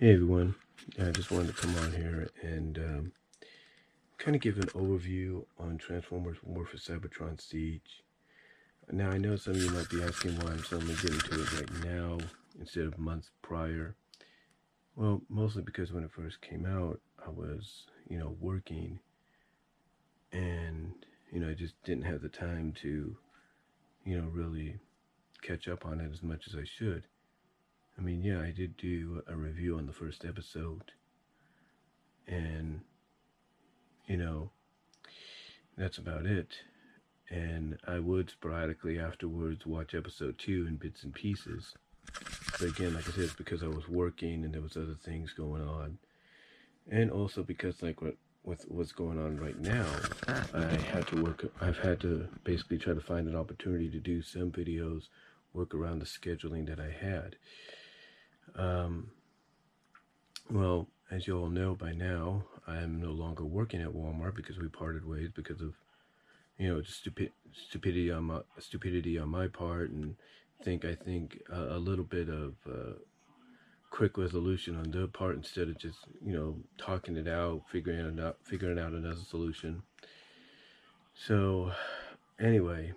Hey everyone, I just wanted to come on here and um, kind of give an overview on Transformers War for Cybertron Siege. Now I know some of you might be asking why I'm suddenly getting to it right now instead of months prior. Well, mostly because when it first came out, I was, you know, working and, you know, I just didn't have the time to, you know, really catch up on it as much as I should. I mean, yeah, I did do a review on the first episode, and you know, that's about it. And I would sporadically afterwards watch episode two in bits and pieces. But again, like I said, it's because I was working and there was other things going on, and also because like what with what's going on right now, I had to work. I've had to basically try to find an opportunity to do some videos, work around the scheduling that I had. Um, well, as you all know by now, I am no longer working at Walmart because we parted ways because of, you know, stupid stupidity on my stupidity on my part, and think I think a, a little bit of uh, quick resolution on their part instead of just you know talking it out, figuring it out, figuring out another solution. So, anyway,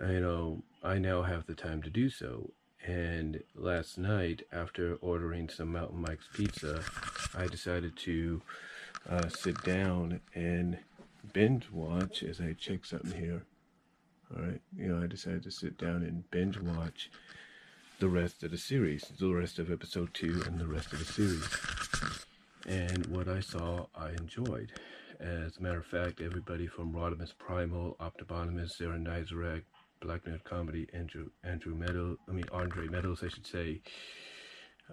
you know, I now have the time to do so, and last night, after ordering some Mountain Mike's pizza, I decided to uh, sit down and binge watch as I check something here. All right, you know, I decided to sit down and binge watch the rest of the series, the rest of episode two, and the rest of the series. And what I saw, I enjoyed. As a matter of fact, everybody from Rodimus Primal, Optibotimus, Zera Nizarek, Black Nerd Comedy, Andrew Andrew Meadows, I mean Andre Meadows, I should say,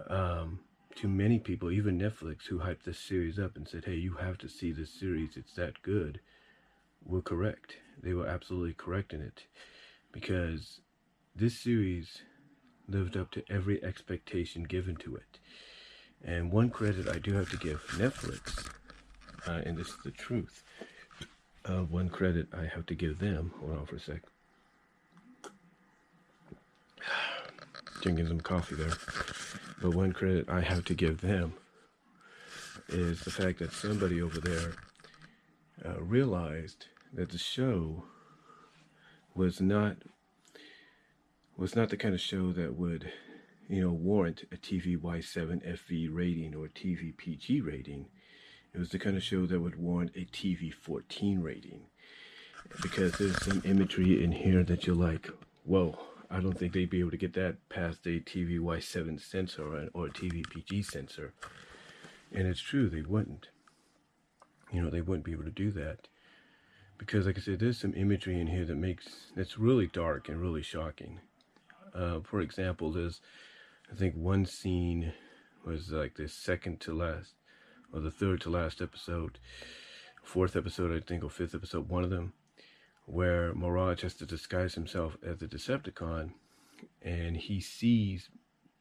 um, to many people, even Netflix, who hyped this series up and said, "Hey, you have to see this series; it's that good," were correct. They were absolutely correct in it, because this series lived up to every expectation given to it. And one credit I do have to give Netflix, uh, and this is the truth. Uh, one credit I have to give them. Hold on for a sec. Drinking some coffee there. But one credit I have to give them is the fact that somebody over there uh, realized that the show was not was not the kind of show that would, you know, warrant a TV Y7 FV rating or TV PG rating. It was the kind of show that would warrant a TV 14 rating because there's some imagery in here that you're like, whoa, I don't think they'd be able to get that past a TV Y7 censor or, or a TVPG censor. And it's true, they wouldn't. You know, they wouldn't be able to do that. Because, like I said, there's some imagery in here that makes, that's really dark and really shocking. Uh, for example, there's, I think one scene was like the second to last, or the third to last episode, fourth episode, I think, or fifth episode, one of them where Mirage has to disguise himself as a Decepticon and he sees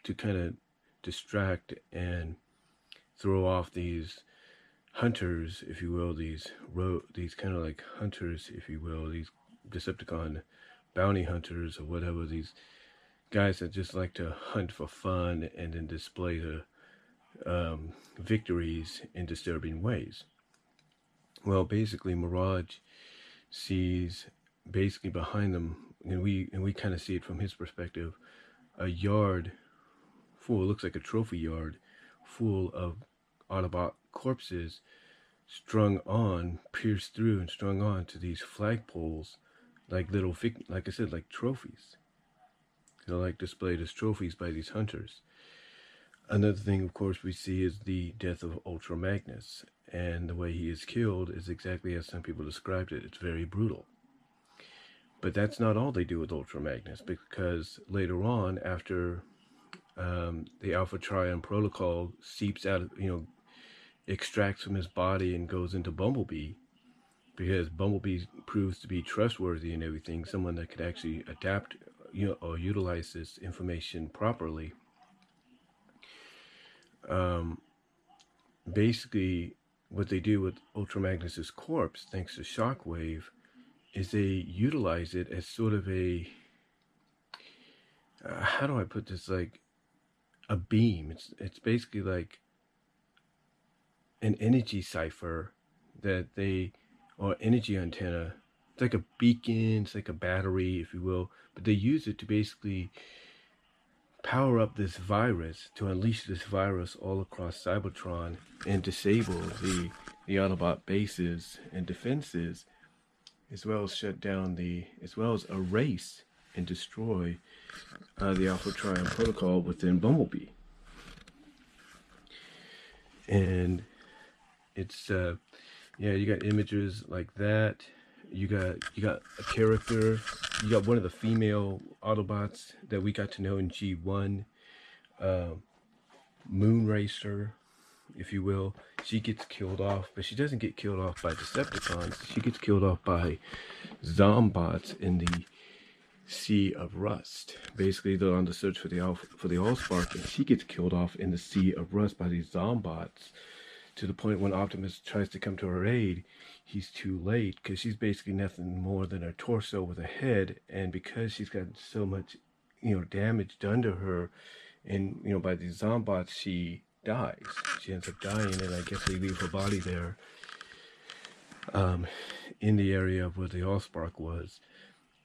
to kind of distract and throw off these hunters, if you will, these these kind of like hunters, if you will, these Decepticon bounty hunters or whatever, these guys that just like to hunt for fun and then display the um, victories in disturbing ways. Well, basically, Mirage sees basically behind them, and we and we kind of see it from his perspective, a yard full, looks like a trophy yard, full of Autobot corpses strung on, pierced through, and strung on to these flagpoles, like little, like I said, like trophies. They're like displayed as trophies by these hunters. Another thing, of course, we see is the death of Ultra Magnus, and the way he is killed is exactly as some people described it. It's very brutal. But that's not all they do with Ultra Magnus, because later on, after um, the Alpha Trion protocol seeps out, you know, extracts from his body and goes into Bumblebee, because Bumblebee proves to be trustworthy and everything, someone that could actually adapt, you know, or utilize this information properly um, basically what they do with Ultra Magnus's corpse, thanks to Shockwave, is they utilize it as sort of a uh, how do I put this like a beam. It's it's basically like an energy cipher that they or energy antenna. It's like a beacon, it's like a battery, if you will, but they use it to basically power up this virus to unleash this virus all across Cybertron and disable the the Autobot bases and defenses, as well as shut down the as well as erase and destroy uh, the Alpha Trion protocol within Bumblebee. And it's uh, yeah, you got images like that. You got you got a character. You got one of the female Autobots that we got to know in G1, uh, Moonracer, if you will. She gets killed off, but she doesn't get killed off by Decepticons. She gets killed off by Zombots in the Sea of Rust. Basically, they're on the search for the for the Allspark, and she gets killed off in the Sea of Rust by these Zombots. To the point when Optimus tries to come to her aid, he's too late because she's basically nothing more than a torso with a head, and because she's got so much, you know, damage done to her, and you know by these Zombots, she dies. She ends up dying, and I guess they leave her body there, um, in the area of where the Allspark was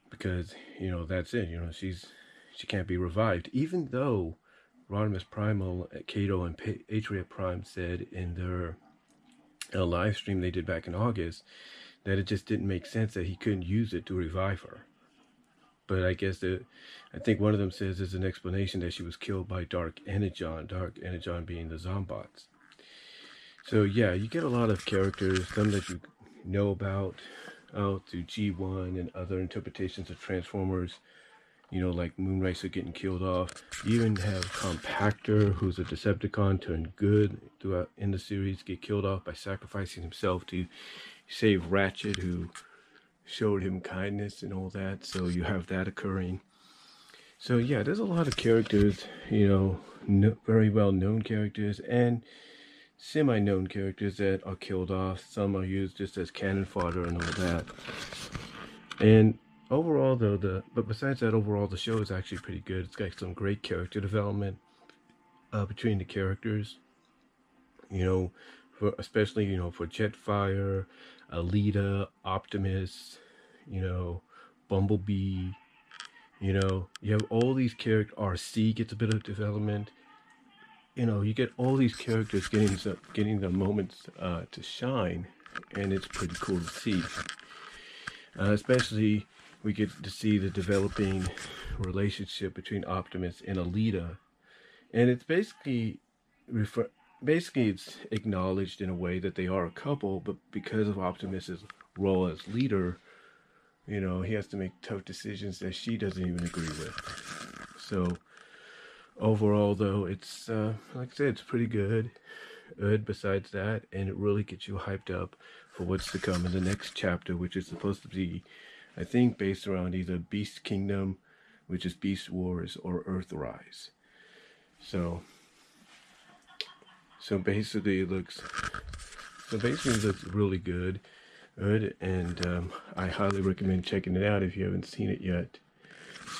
because you know that's it. You know she's she can't be revived, even though Rodimus Primal, Cato, and Atria Prime said in their uh, live stream they did back in August that it just didn't make sense that he couldn't use it to revive her. But I guess that I think one of them says there's an explanation that she was killed by Dark Energon, Dark Energon being the Zombots. So yeah, you get a lot of characters, some that you know about, out to G1 and other interpretations of Transformers, you know, like Moonracer getting killed off. You even have Compactor, who's a Decepticon turned good throughout in the series, get killed off by sacrificing himself to save Ratchet, who showed him kindness and all that. So you have that occurring. So yeah, there's a lot of characters, you know, no, very well known characters, and semi-known characters that are killed off. Some are used just as cannon fodder and all that. And overall, though, the but besides that, overall the show is actually pretty good. It's got some great character development uh, between the characters. You know, for especially you know for Jetfire, Elita, Optimus, you know, Bumblebee. You know, you have all these characters. Arcee gets a bit of development you know, you get all these characters getting some, getting the moments uh, to shine, and it's pretty cool to see. Uh, especially, we get to see the developing relationship between Optimus and Elita, and it's basically refer basically it's acknowledged in a way that they are a couple, but because of Optimus's role as leader, you know, he has to make tough decisions that she doesn't even agree with. So overall though it's uh, like i said it's pretty good good besides that and it really gets you hyped up for what's to come in the next chapter which is supposed to be i think based around either beast kingdom which is beast wars or earthrise so so basically it looks so basically it looks really good good and um, i highly recommend checking it out if you haven't seen it yet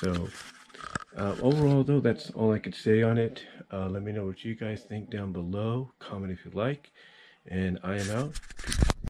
so uh, overall, though, that's all I could say on it. Uh, let me know what you guys think down below. Comment if you like. And I am out. Peace.